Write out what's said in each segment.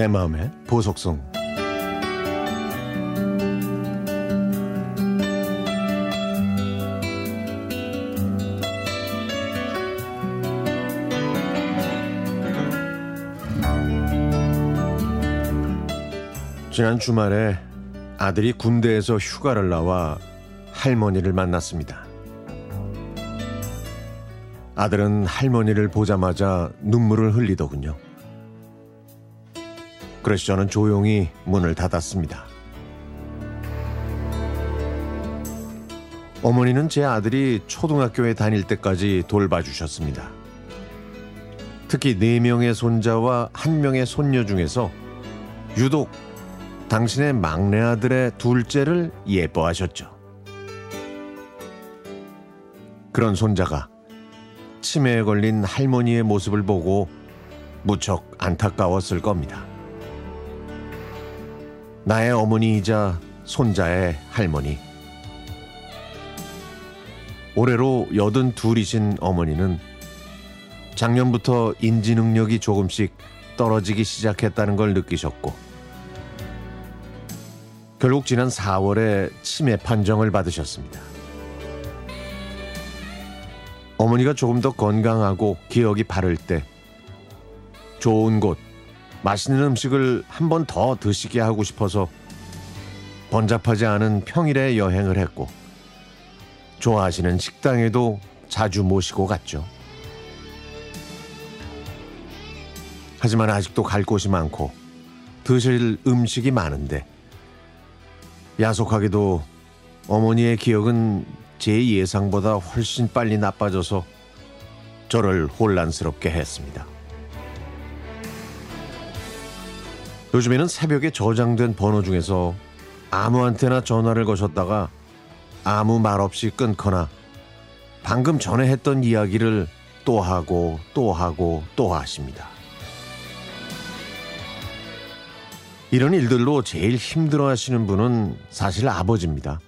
내 마음의 보석성 지난 주말에 아들이 군대에서 휴가를 나와 할머니를 만났습니다. 아들은 할머니를 보자마자 눈물을 흘리더군요. 그래서 저는 조용히 문을 닫았습니다. 어머니는 제 아들이 초등학교에 다닐 때까지 돌봐주셨습니다. 특히 네 명의 손자와 한 명의 손녀 중에서 유독 당신의 막내 아들의 둘째를 예뻐하셨죠. 그런 손자가 치매에 걸린 할머니의 모습을 보고 무척 안타까웠을 겁니다. 나의 어머니이자 손자의 할머니. 올해로 여든 둘이신 어머니는 작년부터 인지 능력이 조금씩 떨어지기 시작했다는 걸 느끼셨고 결국 지난 4월에 치매 판정을 받으셨습니다. 어머니가 조금 더 건강하고 기억이 바를 때 좋은 곳, 맛있는 음식을 한 번 더 드시게 하고 싶어서 번잡하지 않은 평일에 여행을 했고 좋아하시는 식당에도 자주 모시고 갔죠. 하지만 아직도 갈 곳이 많고 드실 음식이 많은데 야속하게도 어머니의 기억은 제 예상보다 훨씬 빨리 나빠져서 저를 혼란스럽게 했습니다. 요즘에는 새벽에 저장된 번호 중에서 아무한테나 전화를 거셨다가 아무 말 없이 끊거나 방금 전에 했던 이야기를 또 하고 또 하고 또 하십니다. 이런 일들로 제일 힘들어 하시는 분은 사실 아버지입니다.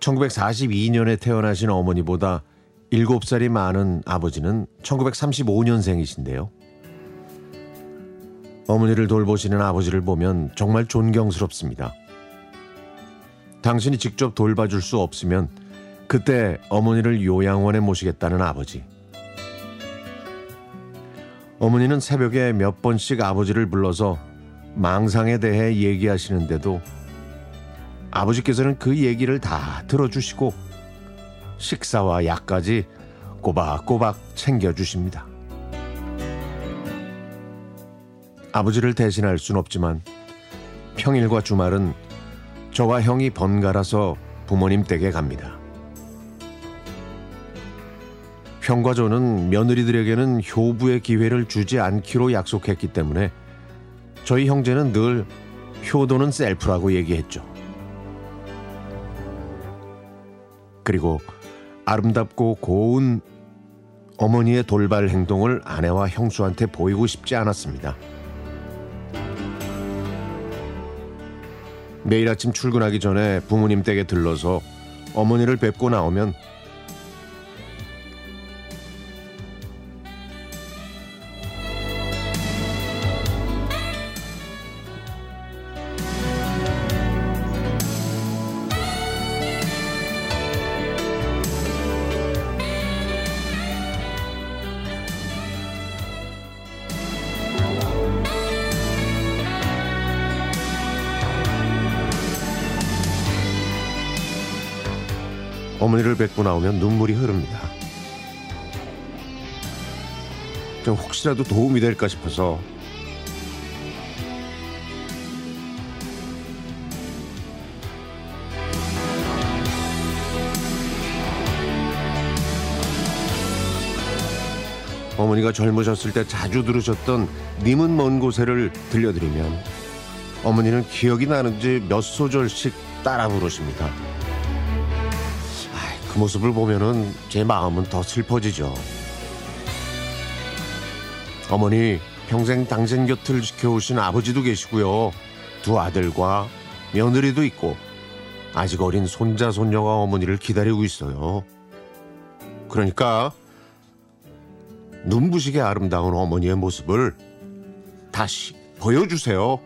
1942년에 태어나신 어머니보다 7살이 많은 아버지는 1935년생이신데요. 어머니를 돌보시는 아버지를 보면 정말 존경스럽습니다. 당신이 직접 돌봐줄 수 없으면 그때 어머니를 요양원에 모시겠다는 아버지. 어머니는 새벽에 몇 번씩 아버지를 불러서 망상에 대해 얘기하시는데도 아버지께서는 그 얘기를 다 들어주시고 식사와 약까지 꼬박꼬박 챙겨주십니다. 아버지를 대신할 순 없지만 평일과 주말은 저와 형이 번갈아서 부모님 댁에 갑니다. 형과 저는 며느리들에게는 효부의 기회를 주지 않기로 약속했기 때문에 저희 형제는 늘 효도는 셀프라고 얘기했죠. 그리고 아름답고 고운 어머니의 돌발 행동을 아내와 형수한테 보이고 싶지 않았습니다. 매일 아침 출근하기 전에 부모님 댁에 들러서 어머니를 뵙고 나오면 어머니를 뵙고 나오면 눈물이 흐릅니다. 좀 혹시라도 도움이 될까 싶어서 어머니가 젊으셨을 때 자주 들으셨던 님은 먼 곳에를 들려드리면 어머니는 기억이 나는지 몇 소절씩 따라 부르십니다. 그 모습을 보면은 제 마음은 더 슬퍼지죠. 어머니 평생 당신 곁을 지켜오신 아버지도 계시고요. 두 아들과 며느리도 있고 아직 어린 손자 손녀가 어머니를 기다리고 있어요. 그러니까 눈부시게 아름다운 어머니의 모습을 다시 보여주세요.